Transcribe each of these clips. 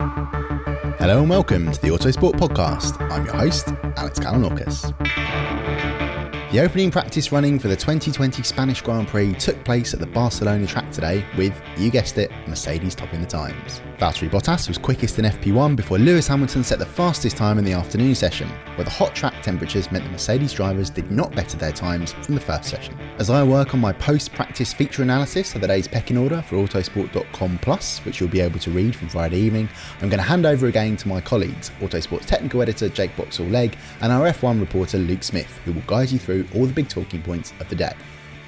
Hello and welcome to the Autosport Podcast. I'm your host, Alex Kalinauckas. The opening practice running for the 2020 Spanish Grand Prix took place at the Barcelona track today with, you guessed it, Mercedes topping the times. Valtteri Bottas was quickest in FP1 before Lewis Hamilton set the fastest time in the afternoon session, where the hot track temperatures meant the Mercedes drivers did not better their times from the first session. As I work on my post-practice feature analysis of the day's pecking order for autosport.com plus, which you'll be able to read from Friday evening, I'm going to hand over again to my colleagues, Autosport's technical editor Jake Boxall-Legg and our F1 reporter Luke Smith, who will guide you through all the big talking points of the day.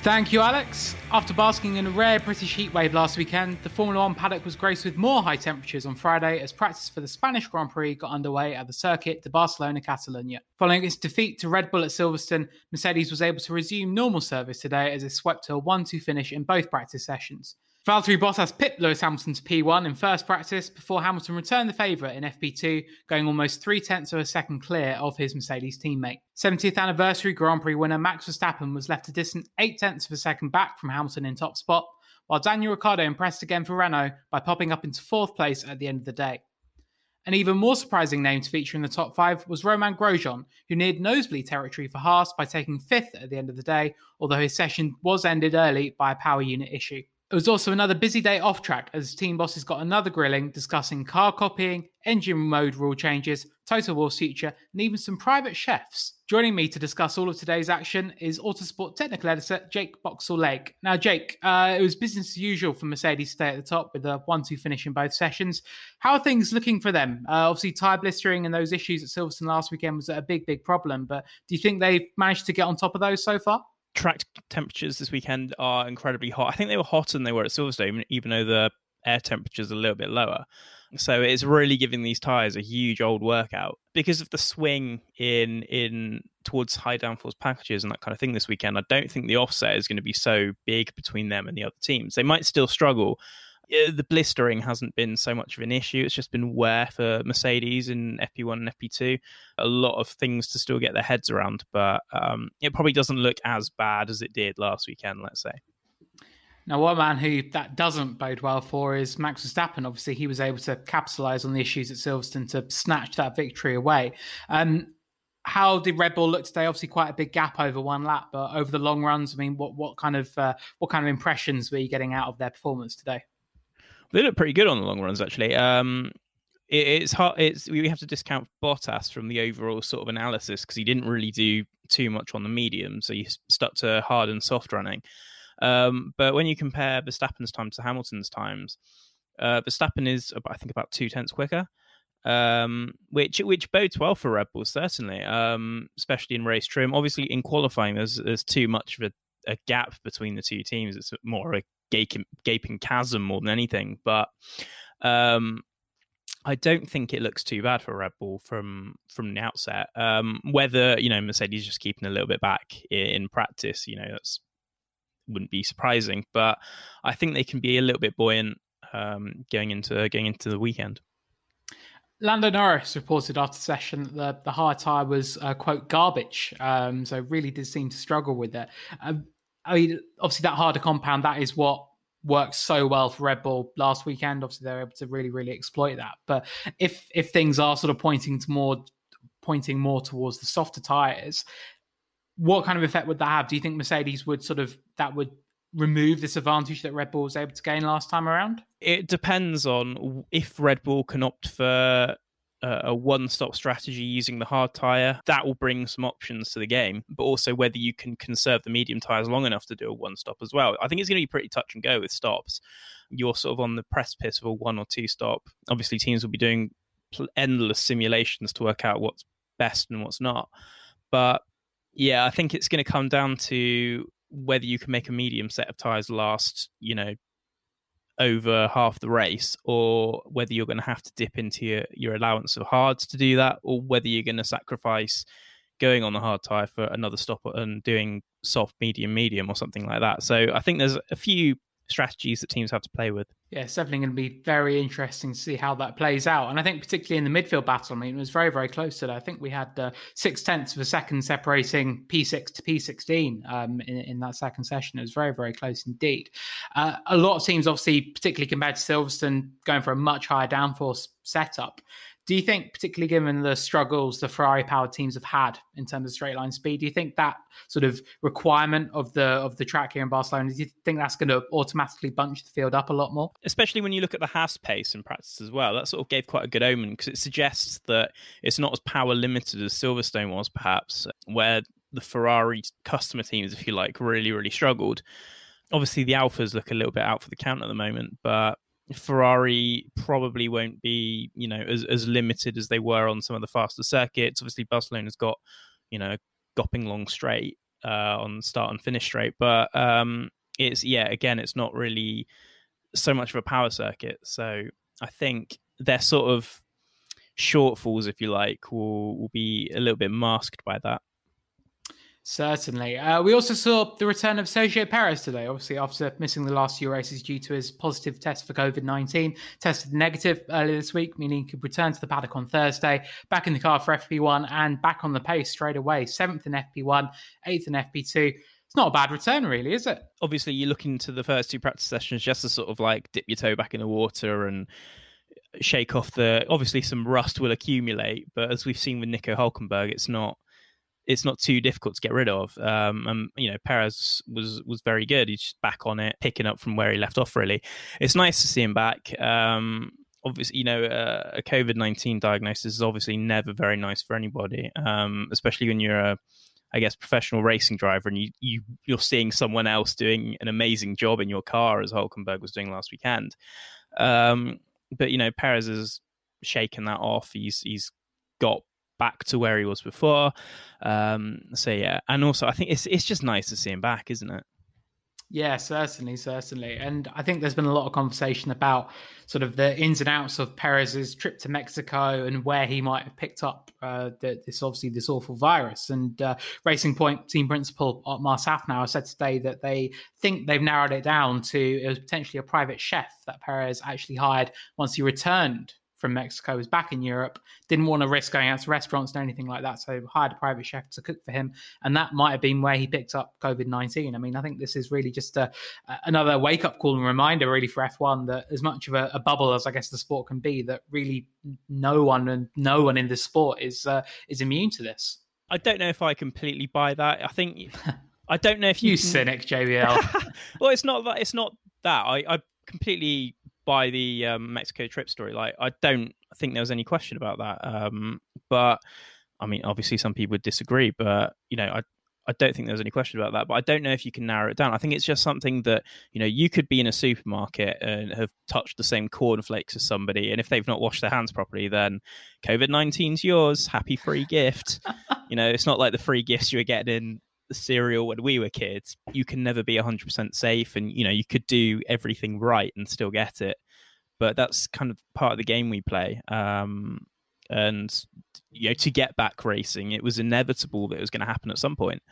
Thank you, Alex. After basking in a rare British heatwave last weekend, the Formula One paddock was graced with more high temperatures on Friday as practice for the Spanish Grand Prix got underway at the circuit de Barcelona Catalunya. Following its defeat to Red Bull at Silverstone, Mercedes was able to resume normal service today as it swept to a 1 2 finish in both practice sessions. Valtteri Bottas pipped Lewis Hamilton to P1 in first practice before Hamilton returned the favourite in FP2, going almost three tenths of a second clear of his Mercedes teammate. 70th anniversary Grand Prix winner Max Verstappen was left a distant eight tenths of a second back from Hamilton in top spot, while Daniel Ricciardo impressed again for Renault by popping up into fourth place at the end of the day. An even more surprising name to feature in the top five was Romain Grosjean, who neared nosebleed territory for Haas by taking fifth at the end of the day, although his session was ended early by a power unit issue. It was also another busy day off track as team bosses got another grilling discussing car copying, engine mode rule changes, Toto Wolff's future, and even some private chefs. Joining me to discuss all of today's action is Autosport technical editor Jake Boxall-Legg. Now, Jake, uh, it was business as usual for Mercedes to stay at the top with a 1 2 finish in both sessions. How are things looking for them? Uh, obviously, tyre blistering and those issues at Silverstone last weekend was a big, big problem, but do you think they've managed to get on top of those so far? Track temperatures this weekend are incredibly hot. I think they were hotter than they were at Silverstone, even though the air temperatures are a little bit lower. So it's really giving these tires a huge old workout because of the swing in in towards high downforce packages and that kind of thing this weekend. I don't think the offset is going to be so big between them and the other teams. They might still struggle, the blistering hasn't been so much of an issue. It's just been wear for Mercedes in FP1 and FP2. A lot of things to still get their heads around, but um, it probably doesn't look as bad as it did last weekend, let's say. Now, one man who that doesn't bode well for is Max Verstappen. Obviously, he was able to capitalize on the issues at Silverstone to snatch that victory away. Um, how did Red Bull look today? Obviously, quite a big gap over one lap, but over the long runs, I mean, what what kind of uh, what kind of impressions were you getting out of their performance today? They look pretty good on the long runs, actually. Um, it, it's hard. It's we have to discount Bottas from the overall sort of analysis because he didn't really do too much on the medium, so he stuck to hard and soft running. Um, but when you compare Verstappen's time to Hamilton's times, uh, Verstappen is, I think, about two tenths quicker. um, which which bodes well for Red Bull certainly, um, especially in race trim. Obviously, in qualifying, there's there's too much of a, a gap between the two teams. It's more a gaping, gaping chasm more than anything. But um, I don't think it looks too bad for Red Bull from from the outset. Um, whether you know Mercedes just keeping a little bit back in, in practice, you know that's wouldn't be surprising. But I think they can be a little bit buoyant um, going into going into the weekend. Lando Norris reported after session that the, the hard tyre was, uh, quote, garbage. Um, so really did seem to struggle with it. Um, I mean, obviously, that harder compound, that is what worked so well for Red Bull last weekend. Obviously, they're able to really, really exploit that. But if if things are sort of pointing to more pointing more towards the softer tires, what kind of effect would that have? Do you think Mercedes would sort of that would remove this advantage that Red Bull was able to gain last time around? It depends on if Red Bull can opt for a one-stop strategy using the hard tire that will bring some options to the game but also whether you can conserve the medium tires long enough to do a one stop as well. I think it's going to be pretty touch and go with stops. You're sort of on the precipice of a one or two stop. Obviously teams will be doing endless simulations to work out what's best and what's not. But yeah i think it's going to come down to whether you can make a medium set of tires last, you know, over half the race, or whether you're going to have to dip into your, your allowance of hards to do that, or whether you're going to sacrifice going on the hard tire for another stop and doing soft, medium, medium, or something like that. So I think there's a few strategies that teams have to play with. Yeah, it's definitely going to be very interesting to see how that plays out. And I think particularly in the midfield battle, I mean, it was very, very close today. I think we had uh, six tenths of a second separating P6 to P16 um, in, in, that second session. It was very, very close indeed. Uh, a lot of teams, obviously, particularly compared to Silverstone, going for a much higher downforce setup. Do you think, particularly given the struggles the Ferrari powered teams have had in terms of straight line speed, do you think that sort of requirement of the of the track here in Barcelona, do you think that's going to automatically bunch the field up a lot more? Especially when you look at the Haas pace in practice as well. That sort of gave quite a good omen because it suggests that it's not as power limited as Silverstone was, perhaps, where the Ferrari customer teams, if you like, really, really struggled. Obviously, the Alfas look a little bit out for the count at the moment, but Ferrari probably won't be, you know, as, as limited as they were on some of the faster circuits. Obviously, Barcelona's got, you know, a gopping long straight uh, on start and finish straight, but um, it's yeah, again, it's not really so much of a power circuit. So I think their sort of shortfalls, if you like, will will be a little bit masked by that. Certainly. Uh, we also saw the return of Sergio Perez today, obviously, after missing the last few races due to his positive test for COVID 19. Tested negative earlier this week, meaning he could return to the paddock on Thursday, back in the car for FP1 and back on the pace straight away. Seventh in FP1, eighth in FP2. It's not a bad return, really, is it? Obviously, you look into the first two practice sessions just to sort of like dip your toe back in the water and shake off the. Obviously, some rust will accumulate, but as we've seen with Nico Hulkenberg, it's not it's not too difficult to get rid of. Um, and you know, Perez was was very good. He's back on it, picking up from where he left off. Really, it's nice to see him back. Um, obviously, you know, uh, a COVID nineteen diagnosis is obviously never very nice for anybody, um, especially when you're a I guess professional racing driver and you, you you're seeing someone else doing an amazing job in your car as Hulkenberg was doing last weekend. Um, but you know, Perez has shaken that off. He's he's got back to where he was before. Um, so yeah, and also I think it's it's just nice to see him back, isn't it? Yeah, certainly, certainly. And I think there's been a lot of conversation about sort of the ins and outs of Perez's trip to Mexico and where he might have picked up uh, this obviously this awful virus. And uh, Racing Point team principal Otmar Szafnauer said today that they think they've narrowed it down to it was potentially a private chef that Perez actually hired once he returned from Mexico was back in Europe, didn't want to risk going out to restaurants and anything like that, so hired a private chef to cook for him, and that might have been where he picked up COVID nineteen. I mean, I think this is really just a, another wake up call and reminder, really, for F one that as much of a, a, bubble as I guess the sport can be, that really no one and no one in this sport is uh, is immune to this. I don't know if I completely buy that. I think I don't know if you, you can... cynic, JBL. well, it's not that. It's not that. I, I completely by the um, Mexico trip story. Like, I don't think there was any question about that. Um, but I mean, obviously, some people would disagree. But you know, I I don't think there's any question about that. But I don't know if you can narrow it down. I think it's just something that you know you could be in a supermarket and have touched the same cornflakes as somebody, and if they've not washed their hands properly, then COVID 19's yours. Happy free gift. you know, it's not like the free gifts you were getting in the cereal when we were kids. You can never be 100% safe, and you know you could do everything right and still get it. But that's kind of part of the game we play. Um, and you know, to get back racing, it was inevitable that it was going to happen at some point.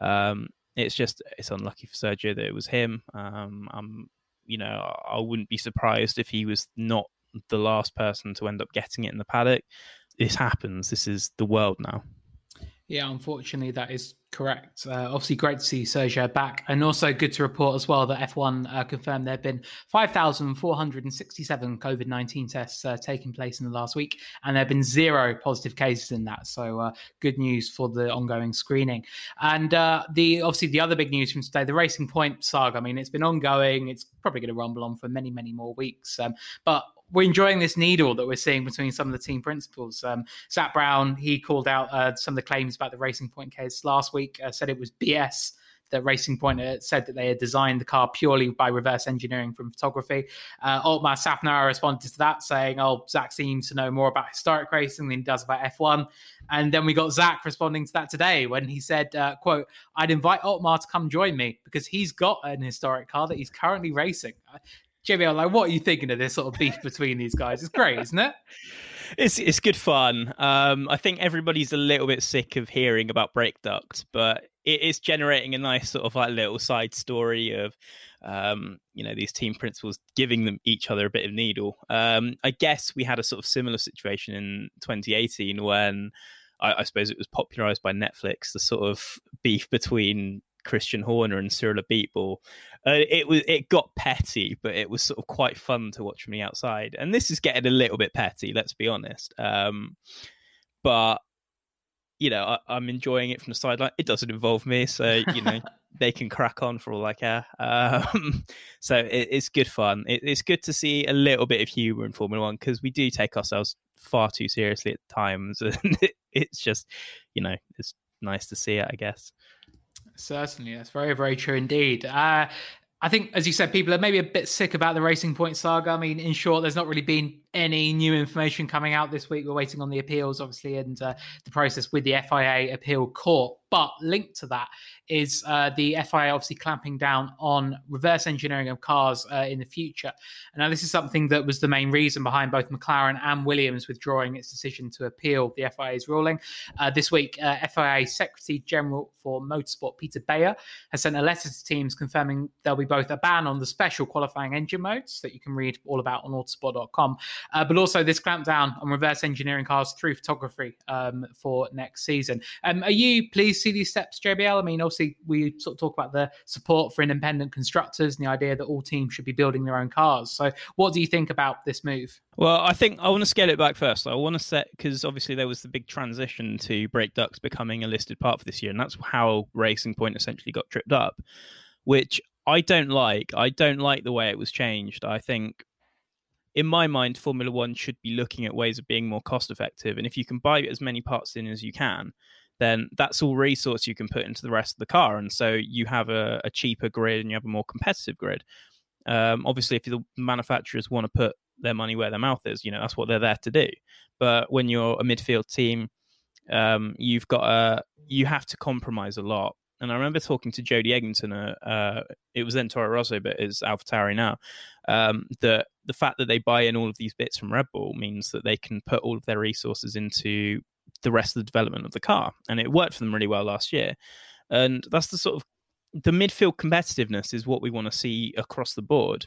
Um, it's just it's unlucky for Sergio that it was him. Um, I'm, you know, I wouldn't be surprised if he was not the last person to end up getting it in the paddock. This happens. This is the world now. Yeah, unfortunately, that is correct. Uh, obviously, great to see Sergio back, and also good to report as well that F1 uh, confirmed there have been 5,467 COVID 19 tests uh, taking place in the last week, and there have been zero positive cases in that. So, uh, good news for the ongoing screening. And uh, the obviously the other big news from today, the Racing Point saga. I mean, it's been ongoing. It's probably going to rumble on for many, many more weeks. Um, but we're enjoying this needle that we're seeing between some of the team principals. Um, Zak Brown, he called out uh, some of the claims about the Racing Point case last week, uh, said it was BS. That Racing Point uh, said that they had designed the car purely by reverse engineering from photography. Uh, Szafnauer responded to that, saying, "Oh, Zak seems to know more about historic racing than he does about F1." And then we got Zak responding to that today when he said, uh, "quote I'd invite Otmar to come join me because he's got an historic car that he's currently racing." JBL, like, what are you thinking of this sort of beef between these guys? It's great, isn't it? It's it's good fun. Um, I think everybody's a little bit sick of hearing about brake ducts, but it is generating a nice sort of like little side story of, um, you know, these team principals giving them each other a bit of needle. Um, I guess we had a sort of similar situation in 2018 when I, I suppose it was popularized by Netflix, the sort of beef between Christian Horner and Cyril Abiteboul. Uh, it was it got petty, but it was sort of quite fun to watch from the outside. And this is getting a little bit petty, let's be honest. Um, but you know, I, am enjoying it from the sideline. It doesn't involve me, so you know they can crack on for all I care. Um, so it, it's good fun. It, it's good to see a little bit of humour in Formula One because we do take ourselves far too seriously at times, and it, it's just you know it's nice to see it, I guess. Certainly, that's very, very true indeed. Uh, I think, as you said, people are maybe a bit sick about the Racing Point saga. I mean, in short, there's not really been any new information coming out this week. We're waiting on the appeals, obviously, and uh, the process with the FIA appeal court. But linked to that is uh, the FIA obviously clamping down on reverse engineering of cars uh, in the future. And now, this is something that was the main reason behind both McLaren and Williams withdrawing its decision to appeal the FIA's ruling. Uh, this week, uh, FIA Secretary General for Motorsport Peter Bayer, has sent a letter to teams confirming there'll be both a ban on the special qualifying engine modes that you can read all about on autosport.com uh, but also this clampdown on reverse engineering cars through photography um, for next season. Um, are you pleased to see these steps, JBL? I mean, obviously, we sort of talk about the support for independent constructors and the idea that all teams should be building their own cars. So, what do you think about this move? Well, I think I want to scale it back first. I want to set because obviously there was the big transition to brake ducts becoming a listed part for this year, and that's how Racing Point essentially got tripped up, which I don't like. I don't like the way it was changed. I think in my mind, Formula One should be looking at ways of being more cost effective. And if you can buy as many parts in as you can, then that's all resource you can put into the rest of the car. And so you have a, a cheaper grid and you have a more competitive grid. Um, obviously, if the manufacturers want to put their money where their mouth is, you know, that's what they're there to do. But when you're a midfield team, um, you've got a, you have to compromise a lot and I remember talking to Jody Egginton, uh, uh, it was then Toro Rosso, but it's AlphaTauri now, um, that the fact that they buy in all of these bits from Red Bull means that they can put all of their resources into the rest of the development of the car. And it worked for them really well last year. And that's the sort of the midfield competitiveness is what we want to see across the board.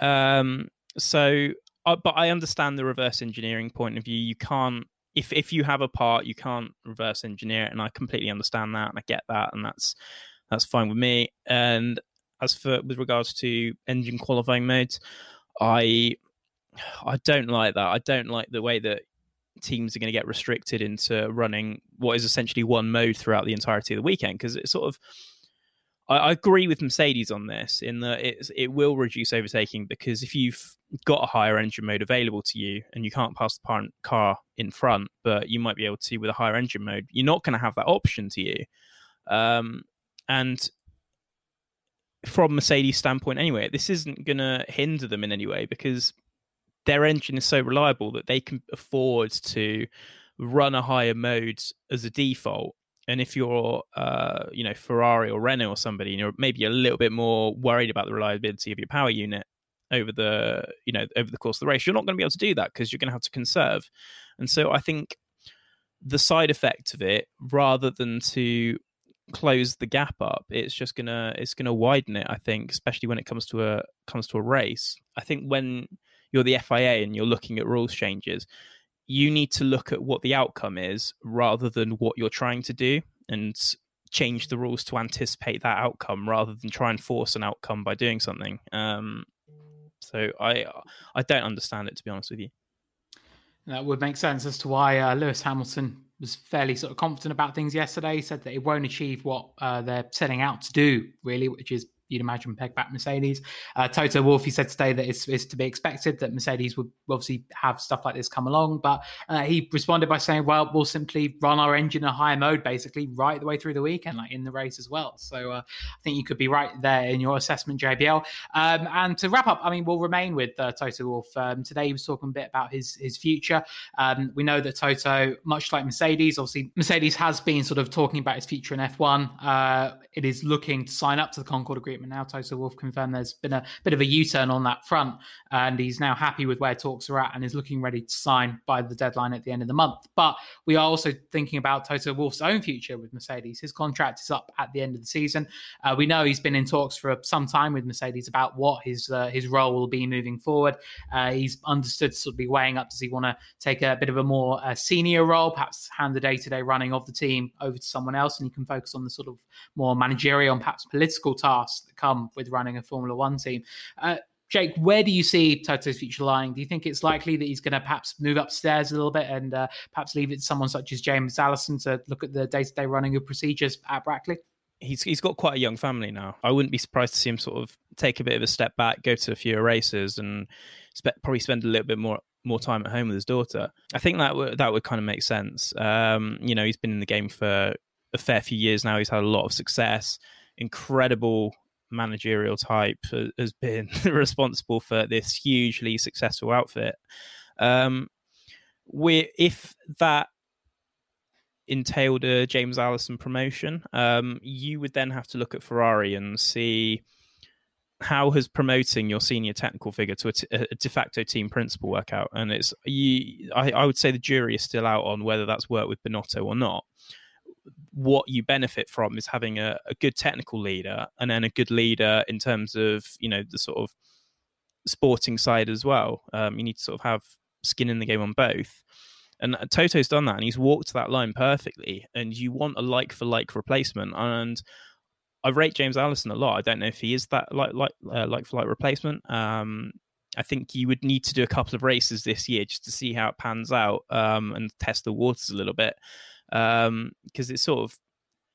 Um, so, uh, but I understand the reverse engineering point of view. You can't if if you have a part, you can't reverse engineer it, and I completely understand that, and I get that, and that's that's fine with me. And as for with regards to engine qualifying modes, I I don't like that. I don't like the way that teams are going to get restricted into running what is essentially one mode throughout the entirety of the weekend because it's sort of I, I, agree with Mercedes on this in that it it will reduce overtaking because if you've got a higher engine mode available to you and you can't pass the parent car in front, but you might be able to with a higher engine mode, you're not going to have that option to you. Um, and from Mercedes' standpoint, anyway, this isn't going to hinder them in any way because their engine is so reliable that they can afford to run a higher mode as a default. And if you're, uh, you know, Ferrari or Renault or somebody, and you're maybe a little bit more worried about the reliability of your power unit over the, you know, over the course of the race, you're not going to be able to do that because you're going to have to conserve. And so I think the side effect of it, rather than to close the gap up it's just gonna it's gonna widen it i think especially when it comes to a comes to a race i think when you're the fia and you're looking at rules changes you need to look at what the outcome is rather than what you're trying to do and change the rules to anticipate that outcome rather than try and force an outcome by doing something um so i i don't understand it to be honest with you that would make sense as to why uh, lewis hamilton was fairly sort of confident about things yesterday. He said that it won't achieve what uh, they're setting out to do, really, which is you'd imagine peg back Mercedes. Uh, Toto Wolff, he said today that it's, it's, to be expected that Mercedes would obviously have stuff like this come along, but uh, he responded by saying, "Well, we'll simply run our engine in higher mode, basically, right the way through the weekend, like in the race as well." So uh, I think you could be right there in your assessment, JBL. Um, and to wrap up, I mean, we'll remain with uh, Toto Wolff. Um, today he was talking a bit about his his future. Um, we know that Toto, much like Mercedes, obviously Mercedes has been sort of talking about his future in F1. Uh, it is looking to sign up to the Concord Agreement now Toto Wolff confirmed there's been a bit of a U-turn on that front, and he's now happy with where talks are at and is looking ready to sign by the deadline at the end of the month. But we are also thinking about Toto Wolff's own future with Mercedes. His contract is up at the end of the season. Uh, we know he's been in talks for some time with Mercedes about what his uh, his role will be moving forward. Uh, he's understood to sort of be weighing up does he want to take a bit of a more uh, senior role, perhaps hand the day to day running of the team over to someone else, and he can focus on the sort of more managerial and perhaps political tasks come with running a Formula One team. Uh, Jake, where do you see Toto's future lying? Do you think it's likely that he's going to perhaps move upstairs a little bit and uh, perhaps leave it to someone such as James Allison to look at the day to day running of procedures at Brackley? He's he's got quite a young family now. I wouldn't be surprised to see him sort of take a bit of a step back, go to a few races, and spe- probably spend a little bit more more time at home with his daughter. I think that would that would kind of make sense. Um, you know, he's been in the game for a fair few years now. He's had a lot of success, incredible managerial type has been responsible for this hugely successful outfit. Um, we if that entailed a James Allison promotion, um, you would then have to look at Ferrari and see how has promoting your senior technical figure to a, t- a de facto team principal work out. And it's you, I, I would say the jury is still out on whether that's worked with Binotto or not what you benefit from is having a, a, good technical leader and then a good leader in terms of you know the sort of sporting side as well. Um, you need to sort of have skin in the game on both. And Toto's done that, and he's walked that line perfectly. And you want a like for like replacement. And I rate James Allison a lot. I don't know if he is that like like uh, like for like replacement. Um, I think you would need to do a couple of races this year just to see how it pans out um, and test the waters a little bit because um, it's sort of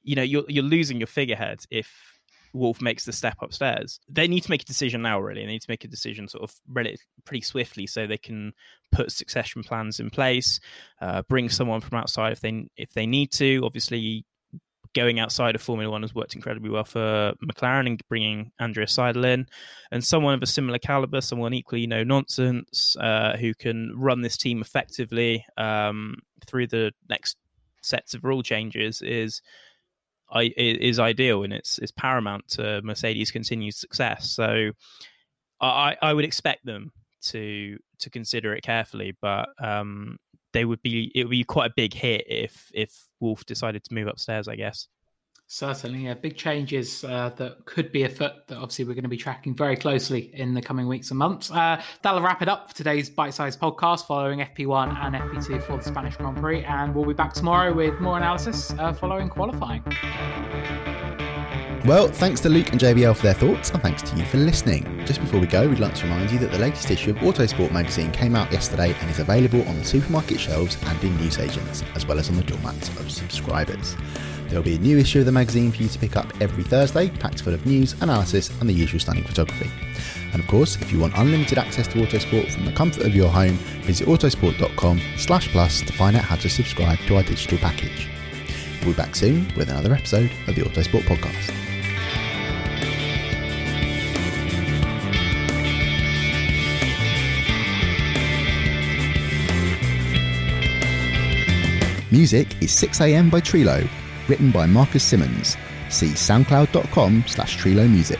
you know you're you're losing your figurehead if Wolff makes the step upstairs. They need to make a decision now, really. They need to make a decision sort of really, pretty swiftly so they can put succession plans in place, uh, bring someone from outside if they if they need to. Obviously, going outside of Formula One has worked incredibly well for McLaren and bringing Andrea Seidl in, and someone of a similar caliber, someone equally no nonsense, uh, who can run this team effectively um, through the next sets of rule changes is is ideal and it's it's paramount to Mercedes' continued success. So I I would expect them to to consider it carefully, but um, they would be it would be quite a big hit if if Wolff decided to move upstairs. I guess. Certainly, yeah. Big changes uh, that could be afoot that obviously we're going to be tracking very closely in the coming weeks and months. Uh, that'll wrap it up for today's bite sized podcast following FP1 and FP2 for the Spanish Grand Prix. And we'll be back tomorrow with more analysis uh, following qualifying. Well, thanks to Luke and JBL for their thoughts, and thanks to you for listening. Just before we go, we'd like to remind you that the latest issue of Autosport magazine came out yesterday and is available on the supermarket shelves and in newsagents, as well as on the doormats of subscribers. There will be a new issue of the magazine for you to pick up every Thursday, packed full of news, analysis, and the usual stunning photography. And of course, if you want unlimited access to Autosport from the comfort of your home, visit autosport.com slash plus to find out how to subscribe to our digital package. We'll be back soon with another episode of the Autosport Podcast. Music is 6am by Trilo, written by Marcus Simmons. See soundcloud.com slash Trilo Music.